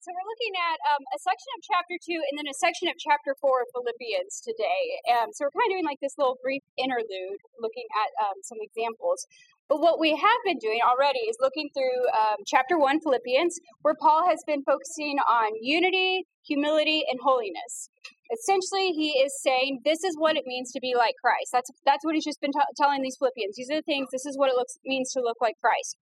So we're looking at um, a section of chapter two and then a section of chapter four of Philippians today. Um, so we're kind of doing like this little brief interlude, looking at um, some examples. But what we have been doing already is looking through um, chapter one, Philippians, where Paul has been focusing on unity, humility, and holiness. Essentially, he is saying this is what it means to be like Christ. That's that's what he's just been t- telling these Philippians. These are the things. This is what it looks means to look like Christ.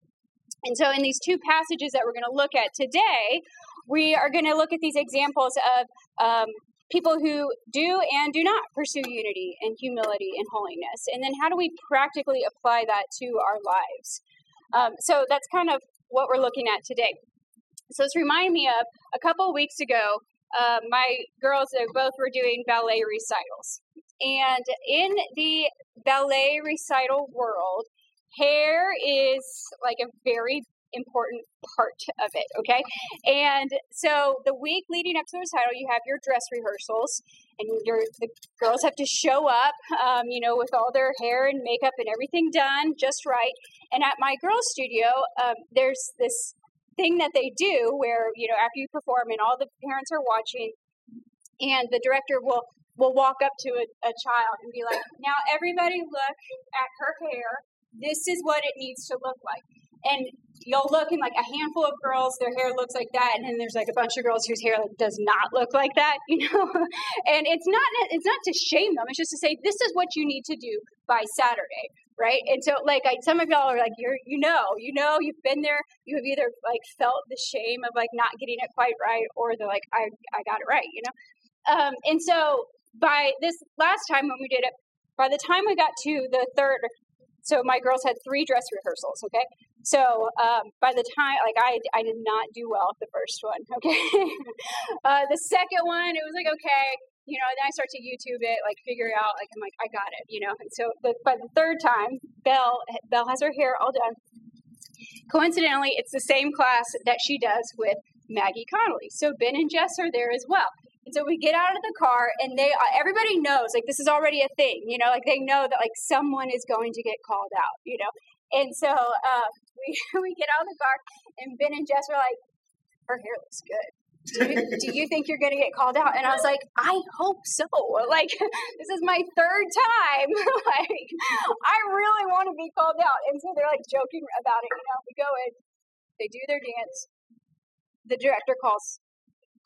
And so, in these two passages that we're going to look at today, we are going to look at these examples of um, people who do and do not pursue unity and humility and holiness. And then, how do we practically apply that to our lives? Um, so, that's kind of what we're looking at today. So, this reminded me of a couple weeks ago, uh, my girls they both were doing ballet recitals. And in the ballet recital world, hair is like a very important part of it, okay? And so the week leading up to the recital, you have your dress rehearsals, and your the girls have to show up, um, you know, with all their hair and makeup and everything done just right. And at my girls' studio, um, there's this thing that they do where you know after you perform and all the parents are watching, and the director will will walk up to a, a child and be like, "Now everybody look at her hair." this is what it needs to look like. And you'll look in like a handful of girls, their hair looks like that, and then there's like a bunch of girls whose hair like, does not look like that, you know. and it's not it's not to shame them; it's just to say this is what you need to do by Saturday, right? And so, like, I, some of y'all are like, you're you know, you know, you've been there. You have either like felt the shame of like not getting it quite right, or they're like, I I got it right, you know. Um, and so by this last time when we did it, by the time we got to the third so my girls had three dress rehearsals okay? So um, by the time like I, I did not do well the first one okay? Uh, the second one it was like okay you know then i start to youtube it like figure it out like i'm like i got it you know? And so but by the third time belle belle has her hair all done. Coincidentally it's the same class that she does with maggie connolly. So ben and jess are there as well so we get out of the car, and they uh, everybody knows like this is already a thing, you know, like they know that like someone is going to get called out, you know. And so uh, we we get out of the car, and Ben and Jess are like, "Her hair looks good." Do you, do you think you're going to get called out? And I was like, I hope so. Like, this is my third time. like, I really want to be called out. And so they're like joking about it. You know, we go in, they do their dance. The director calls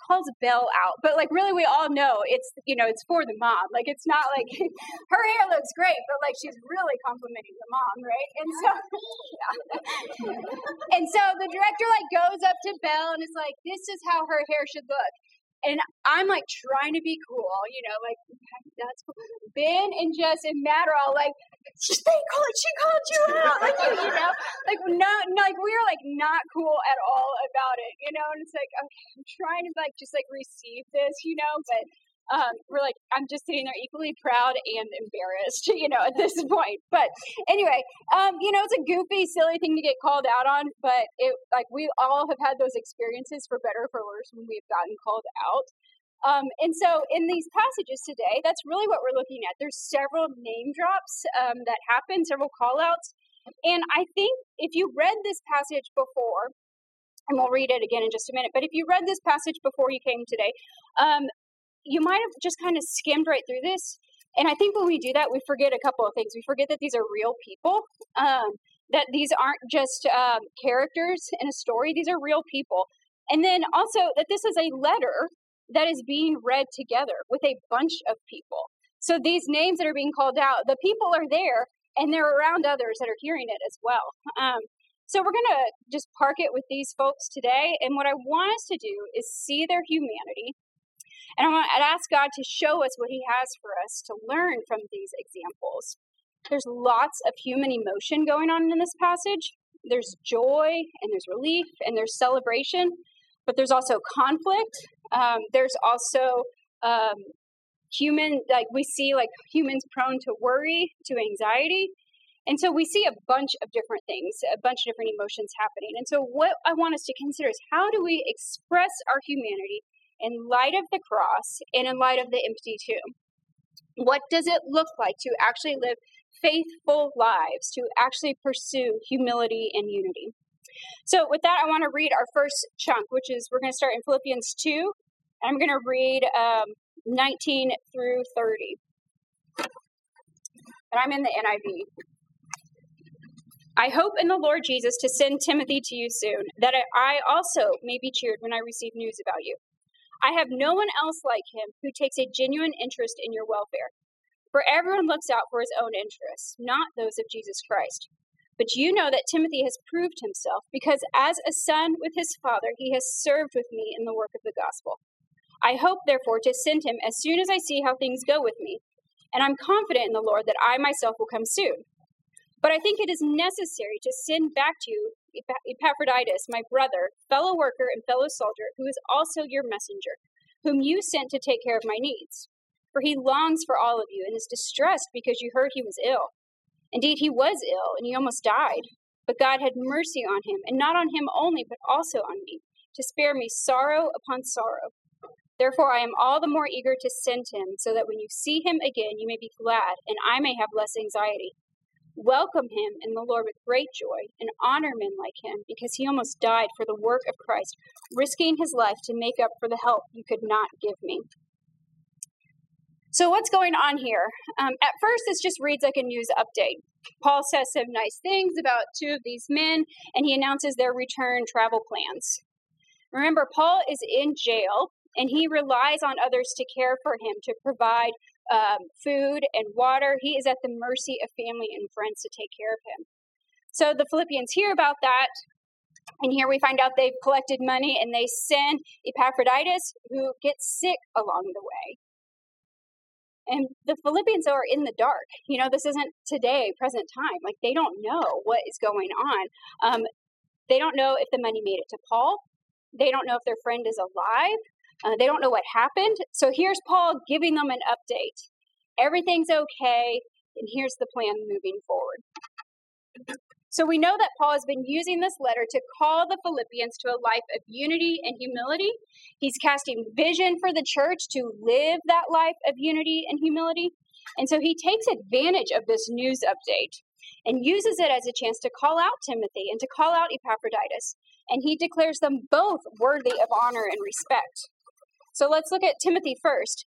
calls Belle out, but like really, we all know it's you know it's for the mom. Like it's not like her hair looks great, but like she's really complimenting the mom, right? And so, and so the director like goes up to Belle and is like, "This is how her hair should look." And I'm like trying to be cool, you know, like that's cool. Ben and Jess and Matt are all like, they called, she called you out, like you, you know, like not, like we are like not cool at all about it, you know. And it's like, okay, I'm trying to like just like receive this, you know, but um, we're like, I'm just sitting there equally proud and embarrassed, you know, at this point. But anyway, um, you know, it's a goofy, silly thing to get called out on, but it like we all have had those experiences for better or for worse when we've gotten called out. Um, and so in these passages today, that's really what we're looking at. There's several name drops um, that happen, several call outs. And I think if you read this passage before, and we'll read it again in just a minute, but if you read this passage before you came today, um, you might have just kind of skimmed right through this. And I think when we do that, we forget a couple of things. We forget that these are real people, um, that these aren't just um, characters in a story, these are real people. And then also that this is a letter that is being read together with a bunch of people. So these names that are being called out, the people are there and they're around others that are hearing it as well. Um, so we're going to just park it with these folks today. And what I want us to do is see their humanity and I want to ask God to show us what He has for us to learn from these examples. There's lots of human emotion going on in this passage. There's joy, and there's relief, and there's celebration, but there's also conflict. Um, there's also um, human, like we see, like humans prone to worry, to anxiety. And so we see a bunch of different things, a bunch of different emotions happening. And so, what I want us to consider is how do we express our humanity in light of the cross and in light of the empty tomb. What does it look like to actually live faithful lives, to actually pursue humility and unity? So, with that, I want to read our first chunk, which is we're going to start in Philippians 2, and I'm going to read um, 19 through 30. And I'm in the NIV. I hope in the Lord Jesus to send Timothy to you soon, that I also may be cheered when I receive news about you. I have no one else like him who takes a genuine interest in your welfare. For everyone looks out for his own interests, not those of Jesus Christ. But you know that Timothy has proved himself, because as a son with his father, he has served with me in the work of the gospel. I hope, therefore, to send him as soon as I see how things go with me, and I'm confident in the Lord that I myself will come soon. But I think it is necessary to send back to you Epaphroditus, my brother, fellow worker, and fellow soldier, who is also your messenger, whom you sent to take care of my needs. For he longs for all of you and is distressed because you heard he was ill. Indeed, he was ill, and he almost died. But God had mercy on him, and not on him only, but also on me, to spare me sorrow upon sorrow. Therefore, I am all the more eager to send him, so that when you see him again, you may be glad, and I may have less anxiety. Welcome him in the Lord with great joy, and honor men like him, because he almost died for the work of Christ, risking his life to make up for the help you could not give me. So, what's going on here? Um, at first, this just reads like a news update. Paul says some nice things about two of these men, and he announces their return travel plans. Remember, Paul is in jail, and he relies on others to care for him, to provide um, food and water. He is at the mercy of family and friends to take care of him. So the Philippians hear about that, and here we find out they've collected money and they send Epaphroditus, who gets sick along the way. And the Philippians are in the dark. You know, this isn't today, present time. Like, they don't know what is going on. Um, they don't know if the money made it to Paul. They don't know if their friend is alive. Uh, they don't know what happened. So here's Paul giving them an update. Everything's okay, and here's the plan moving forward. So we know that Paul has been using this letter to call the Philippians to a life of unity and humility. He's casting vision for the church to live that life of unity and humility. And so he takes advantage of this news update and uses it as a chance to call out Timothy and to call out Epaphroditus. And he declares them both worthy of honor and respect. So let's look at Timothy first.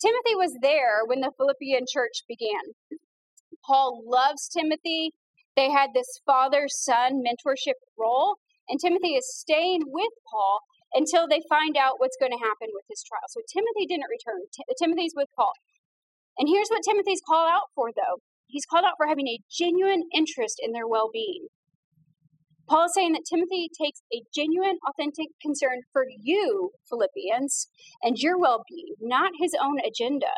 Timothy was there when the Philippian church began. Paul loves Timothy. They had this father son mentorship role, and Timothy is staying with Paul until they find out what's going to happen with his trial. So Timothy didn't return. T- Timothy's with Paul. And here's what Timothy's called out for, though he's called out for having a genuine interest in their well being. Paul is saying that Timothy takes a genuine, authentic concern for you, Philippians, and your well being, not his own agenda.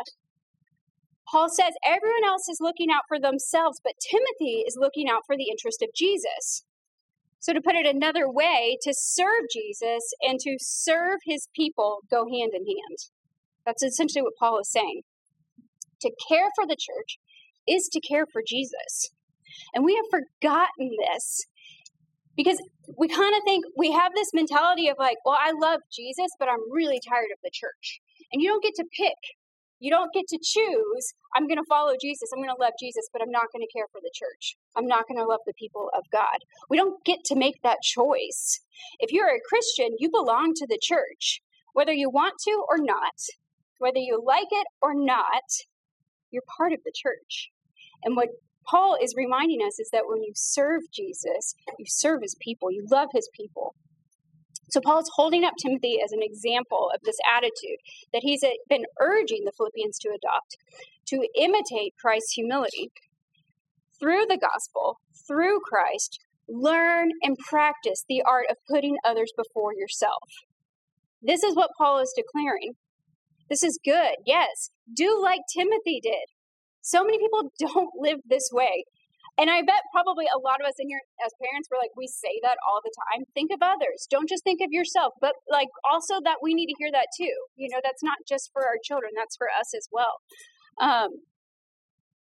Paul says everyone else is looking out for themselves, but Timothy is looking out for the interest of Jesus. So, to put it another way, to serve Jesus and to serve his people go hand in hand. That's essentially what Paul is saying. To care for the church is to care for Jesus. And we have forgotten this because we kind of think we have this mentality of like, well, I love Jesus, but I'm really tired of the church. And you don't get to pick. You don't get to choose, I'm going to follow Jesus, I'm going to love Jesus, but I'm not going to care for the church. I'm not going to love the people of God. We don't get to make that choice. If you're a Christian, you belong to the church, whether you want to or not, whether you like it or not, you're part of the church. And what Paul is reminding us is that when you serve Jesus, you serve his people, you love his people. So Paul is holding up Timothy as an example of this attitude that he's uh, been urging the Philippians to adopt, to imitate Christ's humility. Through the gospel, through Christ, learn and practice the art of putting others before yourself. This is what Paul is declaring. This is good. Yes, do like Timothy did. So many people don't live this way. And I bet probably a lot of us in here as parents were like, we say that all the time. Think of others. Don't just think of yourself, but like also that we need to hear that too. You know, that's not just for our children, that's for us as well. Um,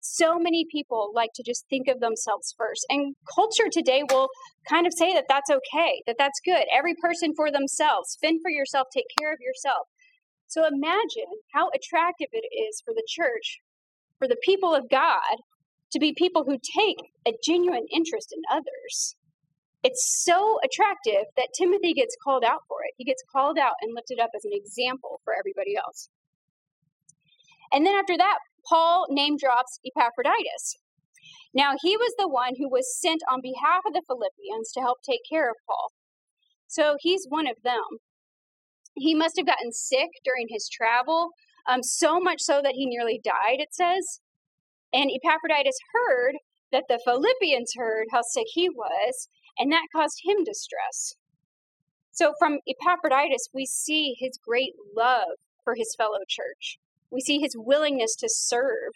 so many people like to just think of themselves first. And culture today will kind of say that that's okay, that that's good. Every person for themselves. Fend for yourself, take care of yourself. So imagine how attractive it is for the church for the people of God to be people who take a genuine interest in others. it's so attractive that Timothy gets called out for it. He gets called out and lifted up as an example for everybody else. And then after that, Paul name drops Epaphroditus. Now, he was the one who was sent on behalf of the Philippians to help take care of Paul. So he's one of them. He must have gotten sick during his travel, um, so much so that he nearly died, it says. And Epaphroditus heard that the Philippians heard how sick he was, and that caused him distress. So from Epaphroditus, we see his great love for his fellow church. We see his willingness to serve.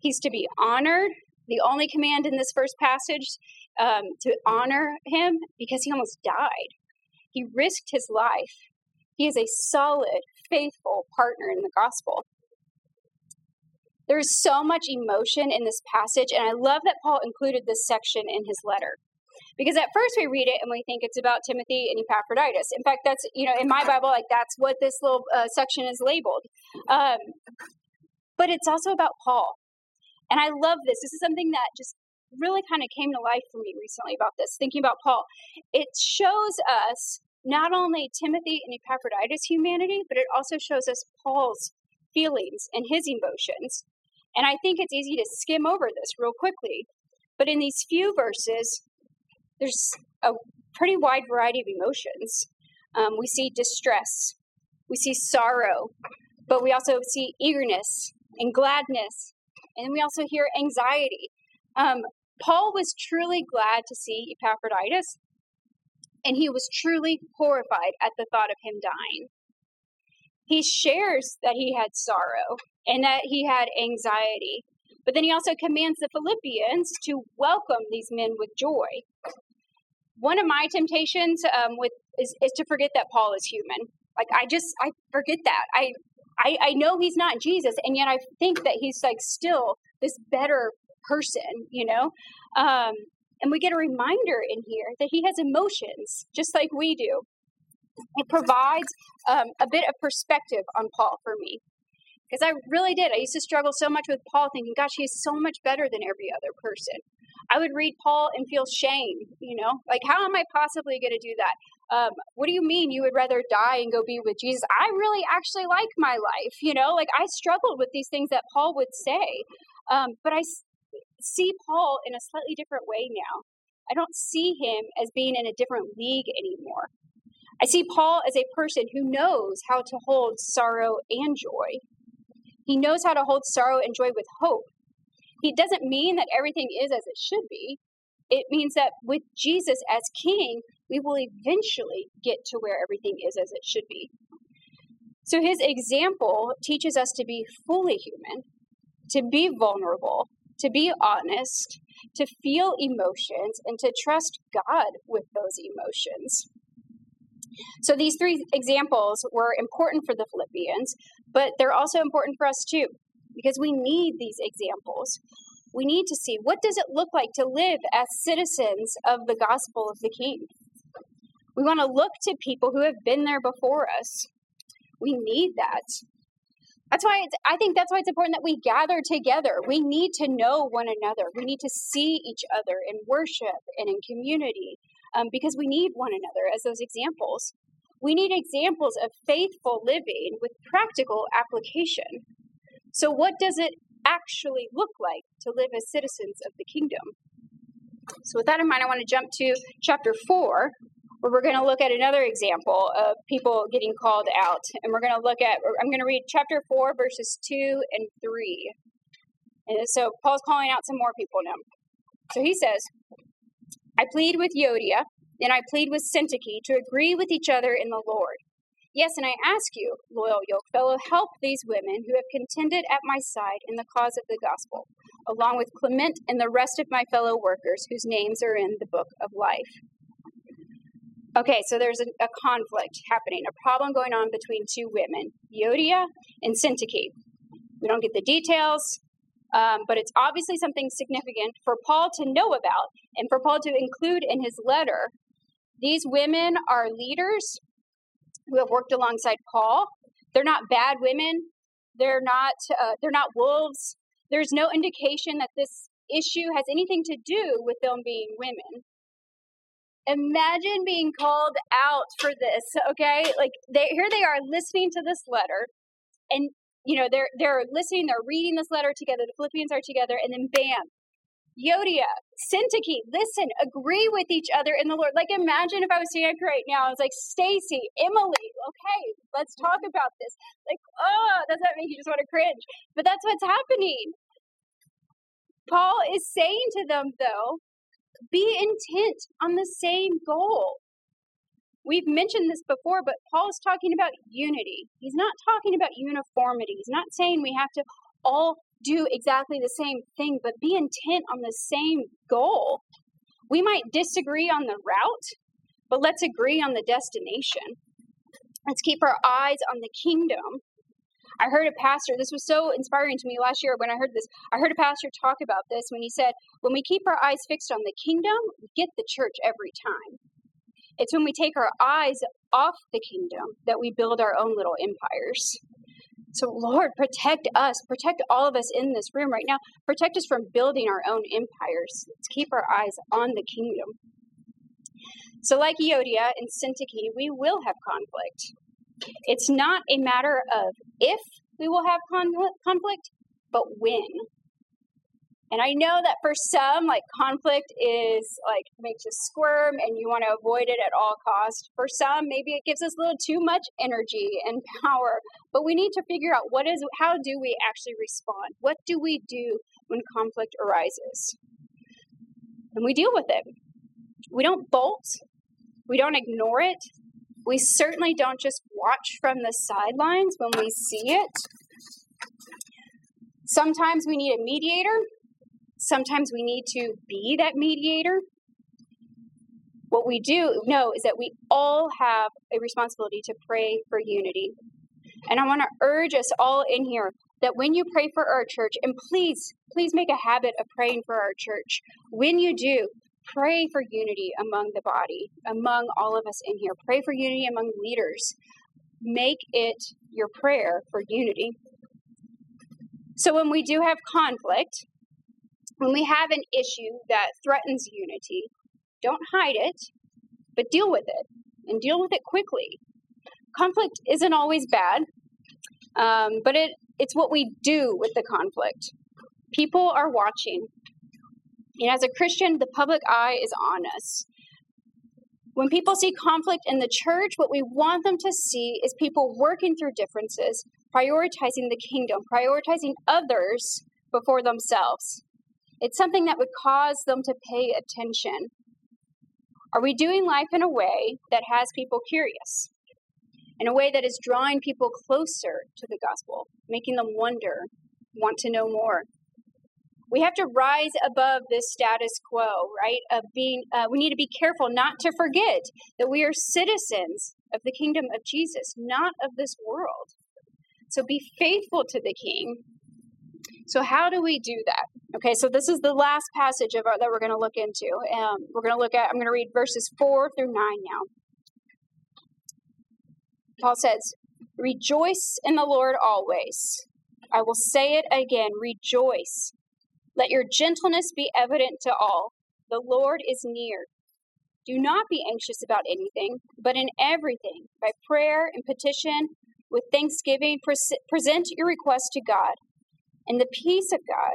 He's to be honored. The only command in this first passage um, to honor him because he almost died. He risked his life. He is a solid, faithful partner in the gospel. There's so much emotion in this passage, and I love that Paul included this section in his letter. Because at first we read it and we think it's about Timothy and Epaphroditus. In fact, that's, you know, in my Bible, like that's what this little uh, section is labeled. Um, but it's also about Paul. And I love this. This is something that just really kind of came to life for me recently about this, thinking about Paul. It shows us not only Timothy and Epaphroditus' humanity, but it also shows us Paul's feelings and his emotions. And I think it's easy to skim over this real quickly. But in these few verses, there's a pretty wide variety of emotions. Um, we see distress, we see sorrow, but we also see eagerness and gladness, and we also hear anxiety. Um, Paul was truly glad to see Epaphroditus, and he was truly horrified at the thought of him dying. He shares that he had sorrow and that he had anxiety, but then he also commands the Philippians to welcome these men with joy one of my temptations um, with is, is to forget that Paul is human. Like I just I forget that. I, I I know he's not Jesus, and yet I think that he's like still this better person, you know. Um, and we get a reminder in here that he has emotions just like we do. It provides um, a bit of perspective on Paul for me because I really did. I used to struggle so much with Paul, thinking, "Gosh, he's so much better than every other person." I would read Paul and feel shame, you know, like, how am I possibly going to do that? Um, what do you mean you would rather die and go be with Jesus? I really actually like my life, you know, like I struggled with these things that Paul would say. Um, but I see Paul in a slightly different way now. I don't see him as being in a different league anymore. I see Paul as a person who knows how to hold sorrow and joy. He knows how to hold sorrow and joy with hope he doesn't mean that everything is as it should be. It means that with Jesus as king, we will eventually get to where everything is as it should be. So his example teaches us to be fully human, to be vulnerable, to be honest, to feel emotions, and to trust God with those emotions. So these three examples were important for the Philippians, but they're also important for us too because we need these examples. We need to see what does it look like to live as citizens of the gospel of the king. We want to look to people who have been there before us. We need that. That's why I think that's why it's important that we gather together. We need to know one another. We need to see each other in worship and in community um, because we need one another as those examples. We need examples of faithful living with practical application. So, what does it actually look like to live as citizens of the kingdom? So, with that in mind, I want to jump to chapter 4, where we're going to look at another example of people getting called out. And we're going to look at, I'm going to read chapter 4, verses 2 and 3. And so, Paul's calling out some more people now. So, he says, I plead with Euodia and I plead with Syntyche to agree with each other in the Lord. Yes, and I ask you, loyal yokefellow, help these women who have contended at my side in the cause of the gospel, along with Clement and the rest of my fellow workers whose names are in the book of life. Okay, so there's a, a conflict happening, a problem going on between two women, Euodia and Syntyche. We don't get the details, um, but it's obviously something significant for Paul to know about and for Paul to include in his letter. These women are leaders who have worked alongside Paul. They're not bad women. They're not. Uh, they're not wolves. There's no indication that this issue has anything to do with them being women. Imagine being called out for this, okay? Like they here they are listening to this letter and you know, they're they're listening, they're reading this letter together, the Philippians are together, and then bam, Euodia, Syntyche, listen, agree with each other in the Lord. Like imagine if I was standing up right now, I was like, Stacy, Emily, okay, let's talk about this. Like, oh, does that make you just want to cringe? But that's what's happening. Paul is saying to them, though, be intent on the same goal. We've mentioned this before, but Paul's talking about unity. He's not talking about uniformity. He's not saying we have to all do exactly the same thing, but be intent on the same goal. We might disagree on the route, but let's agree on the destination. Let's keep our eyes on the kingdom. I heard a pastor, this was so inspiring to me last year when I heard this. I heard a pastor talk about this when he said, When we keep our eyes fixed on the kingdom, we get the church every time. It's when we take our eyes off the kingdom that we build our own little empires. So, Lord, protect us, protect all of us in this room right now. Protect us from building our own empires. Let's keep our eyes on the kingdom. So, like Euodia and Syntyche, we will have conflict. It's not a matter of if we will have conflict, but when. And I know that for some, like conflict is like makes us squirm and you want to avoid it at all costs. For some, maybe it gives us a little too much energy and power. But we need to figure out what is how do we actually respond? What do we do when conflict arises? And we deal with it. We don't bolt. We don't ignore it. We certainly don't just watch from the sidelines when we see it. Sometimes we need a mediator. Sometimes we need to be that mediator. What we do know is that we all have a responsibility to pray for unity. And I want to urge us all in here that when you pray for our church, and please, please make a habit of praying for our church. When you do, Pray for unity among the body, among all of us in here. Pray for unity among leaders. Make it your prayer for unity. So when we do have conflict, when we have an issue that threatens unity, don't hide it, but deal with it and deal with it quickly. Conflict isn't always bad, um, but it, it's what we do with the conflict. People are watching, and as a Christian, the public eye is on us. When people see conflict in the church, what we want them to see is people working through differences, prioritizing the kingdom, prioritizing others before themselves. It's something that would cause them to pay attention. Are we doing life in a way that has people curious? In a way that is drawing people closer to the gospel, making them wonder, want to know more? we have to rise above this status quo, right? Of being, uh, we need to be careful not to forget that we are citizens of the kingdom of Jesus, not of this world. So be faithful to the King. So how do we do that? Okay, so this is the last passage of our, that we're going to look into. Um, we're going to look at. I'm going to read verses four through nine now. Paul says, "Rejoice in the Lord always." I will say it again: rejoice. Let your gentleness be evident to all. The Lord is near. Do not be anxious about anything, but in everything, by prayer and petition, with thanksgiving, present your request to God. And the peace of God,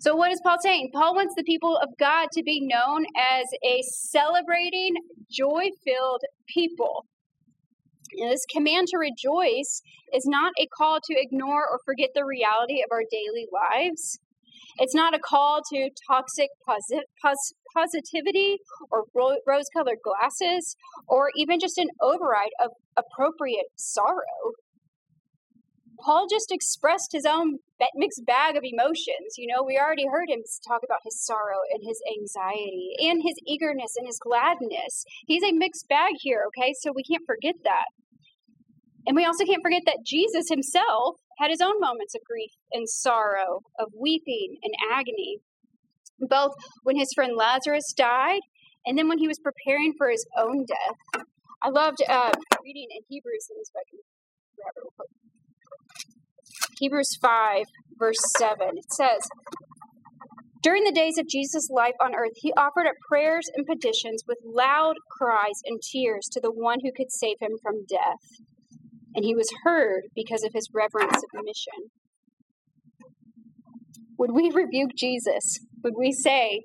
So, what is Paul saying? Paul wants the people of God to be known as a celebrating, joy filled people. And this command to rejoice is not a call to ignore or forget the reality of our daily lives. It's not a call to toxic posi- pos- positivity or ro- rose colored glasses or even just an override of appropriate sorrow. Paul just expressed his own mixed bag of emotions. You know, we already heard him talk about his sorrow and his anxiety and his eagerness and his gladness. He's a mixed bag here, okay? So we can't forget that. And we also can't forget that Jesus himself had his own moments of grief and sorrow, of weeping and agony, both when his friend Lazarus died and then when he was preparing for his own death. I loved uh, reading in Hebrews in this book. Hebrews 5, verse 7. It says, During the days of Jesus' life on earth, he offered up prayers and petitions with loud cries and tears to the one who could save him from death. And he was heard because of his reverent submission. Would we rebuke Jesus? Would we say,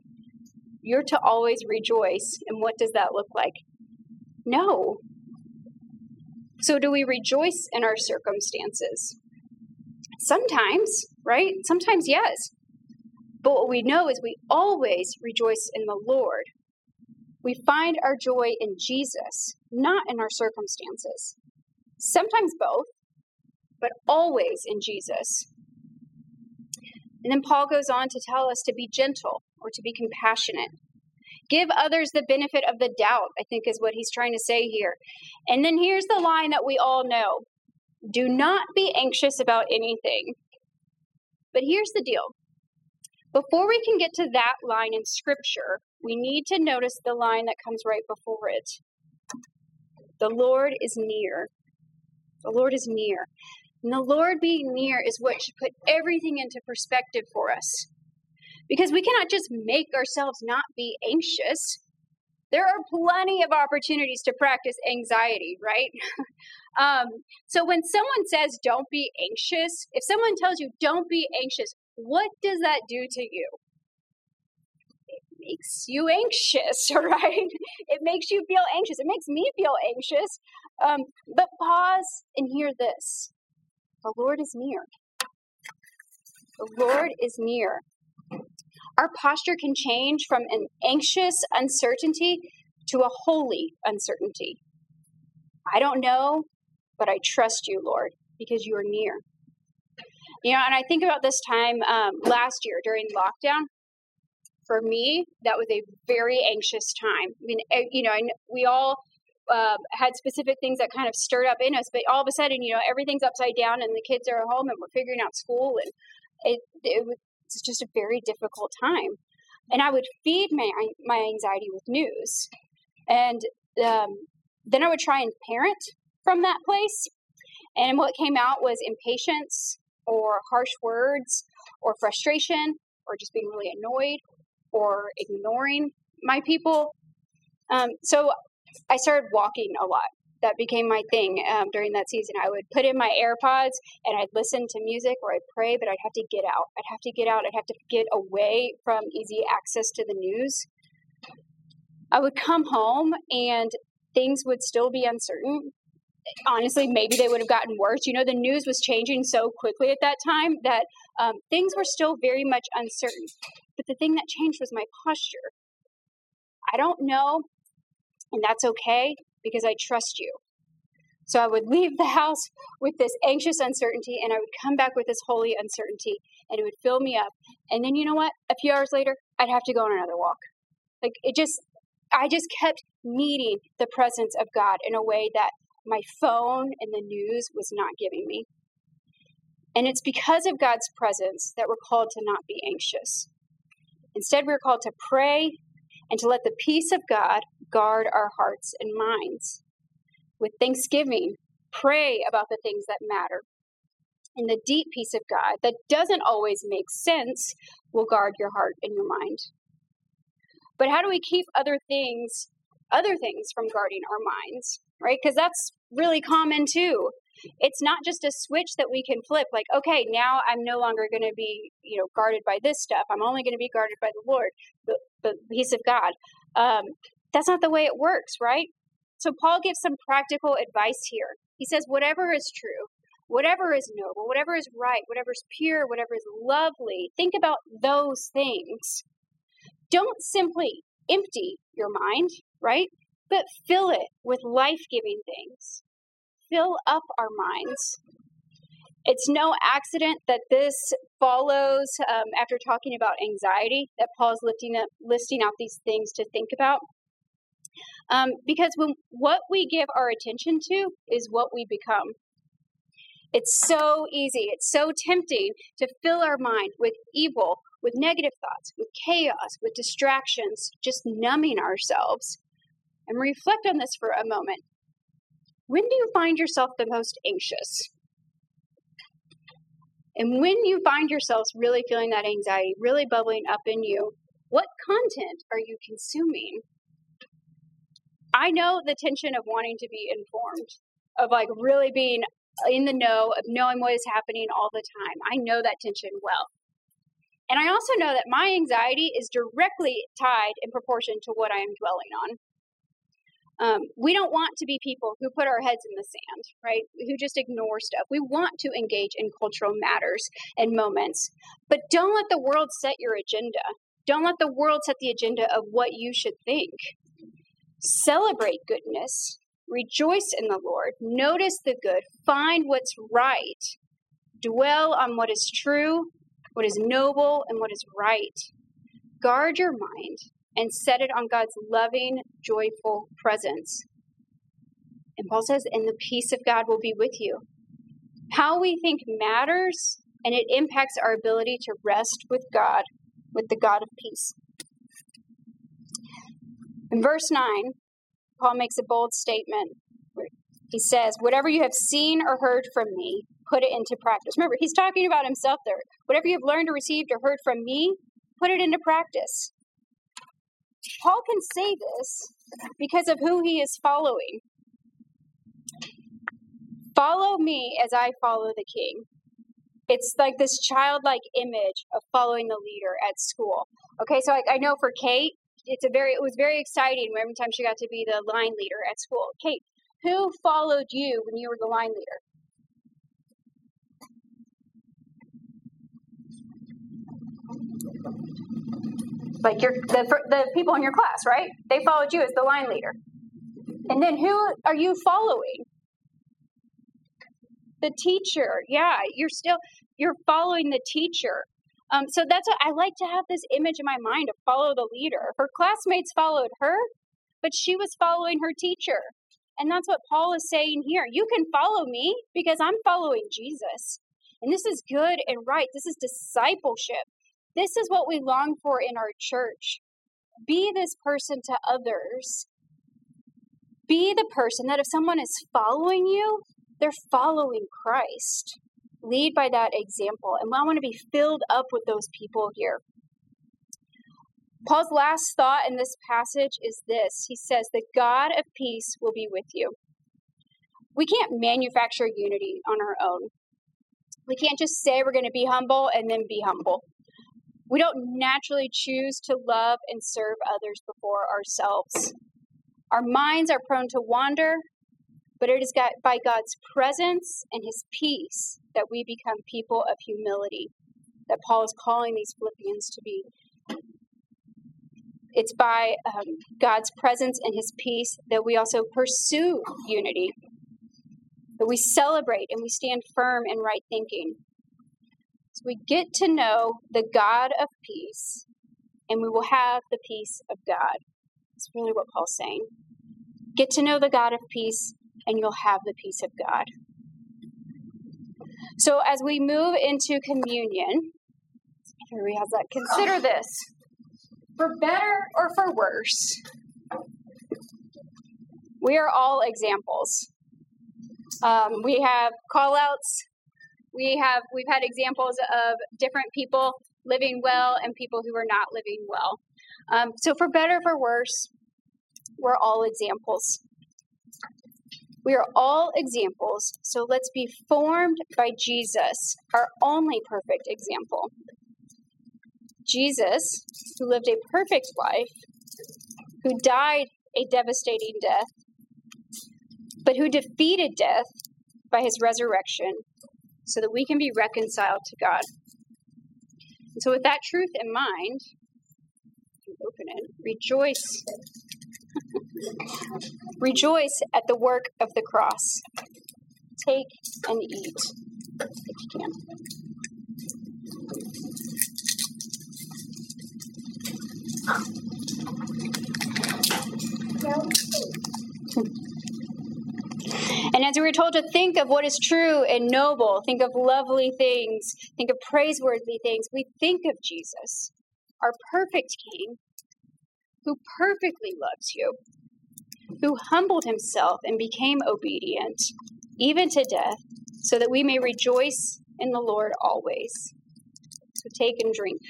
You're to always rejoice? And what does that look like? No. So, do we rejoice in our circumstances? Sometimes, right? Sometimes, yes. But what we know is we always rejoice in the Lord. We find our joy in Jesus, not in our circumstances. Sometimes both, but always in Jesus. And then Paul goes on to tell us to be gentle or to be compassionate. Give others the benefit of the doubt, I think is what he's trying to say here. And then here's the line that we all know do not be anxious about anything. But here's the deal before we can get to that line in Scripture, we need to notice the line that comes right before it. The Lord is near. The Lord is near. And the Lord being near is what should put everything into perspective for us. Because we cannot just make ourselves not be anxious. There are plenty of opportunities to practice anxiety, right? um, so when someone says don't be anxious, if someone tells you don't be anxious, what does that do to you? It makes you anxious, right? It makes you feel anxious. It makes me feel anxious. Um, but pause and hear this the Lord is near. The Lord is near our posture can change from an anxious uncertainty to a holy uncertainty. I don't know, but I trust you, Lord, because you are near. You know, and I think about this time um, last year during lockdown. For me, that was a very anxious time. I mean, eh, you know, we all uh, had specific things that kind of stirred up in us, but all of a sudden, you know, everything's upside down and the kids are at home and we're figuring out school and it, it was it's just a very difficult time. And I would feed my my anxiety with news, and um, then I would try and parent from that place. And what came out was impatience, or harsh words, or frustration, or just being really annoyed, or ignoring my people. Um, so I started walking a lot that became my thing um, during that season. I would put in my AirPods and I'd listen to music or I'd pray, but I'd have to get out. I'd have to get out. I'd have to get away from easy access to the news. I would come home and things would still be uncertain. Honestly, maybe they would have gotten worse. You know, the news was changing so quickly at that time that um, things were still very much uncertain. But the thing that changed was my posture. I don't know, and that's okay because I trust you. So I would leave the house with this anxious uncertainty and I would come back with this holy uncertainty and it would fill me up. And then you know what? A few hours later, I'd have to go on another walk. Like it just, I just kept needing the presence of God in a way that my phone and the news was not giving me. And it's because of God's presence that we're called to not be anxious. Instead, we're called to pray and to let the peace of God guard our hearts and minds. With thanksgiving, pray about the things that matter. And the deep peace of God that doesn't always make sense will guard your heart and your mind. But how do we keep other things, other things from guarding our minds, right? Because that's really common too. It's not just a switch that we can flip, like, okay, now I'm no longer going to be, you know, guarded by this stuff. I'm only going to be guarded by the Lord, the, the peace of God. Um, that's not the way it works, right? So Paul gives some practical advice here. He says, whatever is true, whatever is noble, whatever is right, whatever is pure, whatever is lovely, think about those things. Don't simply empty your mind, right? But fill it with life giving things. Fill up our minds. It's no accident that this follows um, after talking about anxiety, that Paul's lifting up, listing out these things to think about. Um, because when what we give our attention to is what we become. It's so easy, it's so tempting to fill our mind with evil, with negative thoughts, with chaos, with distractions, just numbing ourselves. And reflect on this for a moment. When do you find yourself the most anxious? And when you find yourselves really feeling that anxiety, really bubbling up in you, what content are you consuming? I know the tension of wanting to be informed, of like really being in the know, of knowing what is happening all the time. I know that tension well. And I also know that my anxiety is directly tied in proportion to what I am dwelling on. Um, we don't want to be people who put our heads in the sand, right? Who just ignore stuff. We want to engage in cultural matters and moments, but don't let the world set your agenda. Don't let the world set the agenda of what you should think. Celebrate goodness. Rejoice in the Lord. Notice the good. Find what's right. Dwell on what is true, what is noble, and what is right. Guard your mind and set it on God's loving, joyful presence. And Paul says, and the peace of God will be with you. How we think matters, and it impacts our ability to rest with God, with the God of peace. In verse 9, Paul makes a bold statement. He says, Whatever you have seen or heard from me, put it into practice. Remember, he's talking about himself there. Whatever you have learned or received or heard from me, put it into practice. Paul can say this because of who he is following. Follow me as I follow the king. It's like this childlike image of following the leader at school. Okay, so I, I know for Kate, it's a very it was very exciting every time she got to be the line leader at school. Kate, who followed you when you were the line leader? like your the the people in your class, right? They followed you as the line leader. And then who are you following? The teacher. Yeah, you're still you're following the teacher. Um, so that's what I like to have this image in my mind of follow the leader. Her classmates followed her, but she was following her teacher. And that's what Paul is saying here. You can follow me because I'm following Jesus. And this is good and right. This is discipleship. This is what we long for in our church. Be this person to others. Be the person that if someone is following you, they're following Christ. Lead by that example. And I want to be filled up with those people here. Paul's last thought in this passage is this He says, The God of peace will be with you. We can't manufacture unity on our own. We can't just say we're going to be humble and then be humble. We don't naturally choose to love and serve others before ourselves. Our minds are prone to wander, but it is by God's presence and His peace that we become people of humility, that Paul is calling these Philippians to be. It's by um, God's presence and His peace that we also pursue unity, that we celebrate and we stand firm in right thinking. So we get to know the God of peace, and we will have the peace of God. That's really what Paul's saying. Get to know the God of peace, and you'll have the peace of God. So as we move into communion, here we have that. Consider this for better or for worse. We are all examples. Um, we have call outs we have we've had examples of different people living well and people who are not living well. Um, so for better or for worse, we're all examples. We are all examples, so let's be formed by Jesus, our only perfect example. Jesus, who lived a perfect life, who died a devastating death, but who defeated death by his resurrection so that we can be reconciled to God. And so, with that truth in mind, open it. Rejoice. Rejoice at the work of the cross. Take and eat. if you can. And as we were told to think of what is true and noble, think of lovely things, think of praiseworthy things, we think of Jesus, our perfect King, who perfectly loves you, who humbled himself and became obedient, even to death, so that we may rejoice in the Lord always. So take and drink.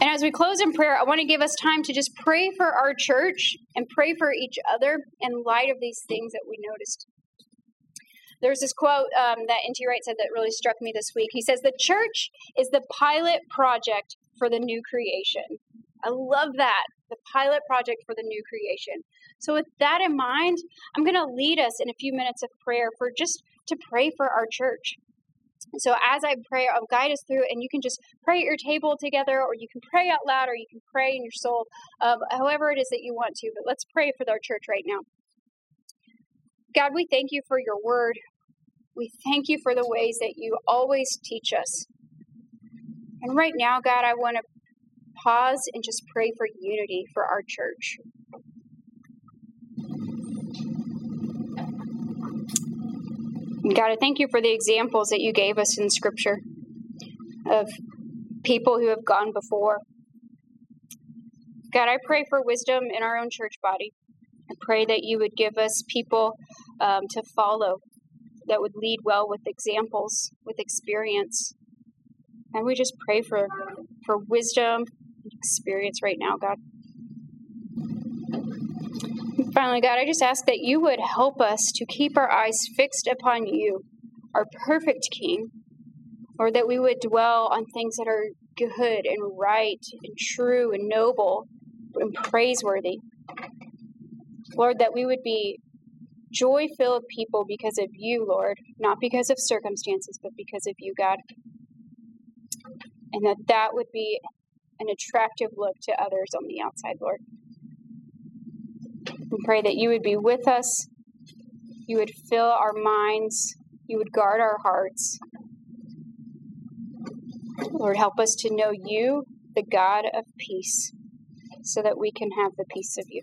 And as we close in prayer, I want to give us time to just pray for our church and pray for each other in light of these things that we noticed. There's this quote um, that N.T. Wright said that really struck me this week. He says, The church is the pilot project for the new creation. I love that. The pilot project for the new creation. So, with that in mind, I'm going to lead us in a few minutes of prayer for just to pray for our church. So as I pray, I'll guide us through, and you can just pray at your table together, or you can pray out loud, or you can pray in your soul, um, however it is that you want to. But let's pray for our church right now. God, we thank you for your word. We thank you for the ways that you always teach us. And right now, God, I want to pause and just pray for unity for our church. God, I thank you for the examples that you gave us in Scripture of people who have gone before. God, I pray for wisdom in our own church body. I pray that you would give us people um, to follow that would lead well with examples, with experience. And we just pray for, for wisdom and experience right now, God. Finally, God, I just ask that you would help us to keep our eyes fixed upon you, our perfect King, or that we would dwell on things that are good and right and true and noble and praiseworthy. Lord, that we would be joy filled people because of you, Lord, not because of circumstances, but because of you, God. And that that would be an attractive look to others on the outside, Lord. We pray that you would be with us, you would fill our minds, you would guard our hearts. Lord, help us to know you, the God of peace, so that we can have the peace of you.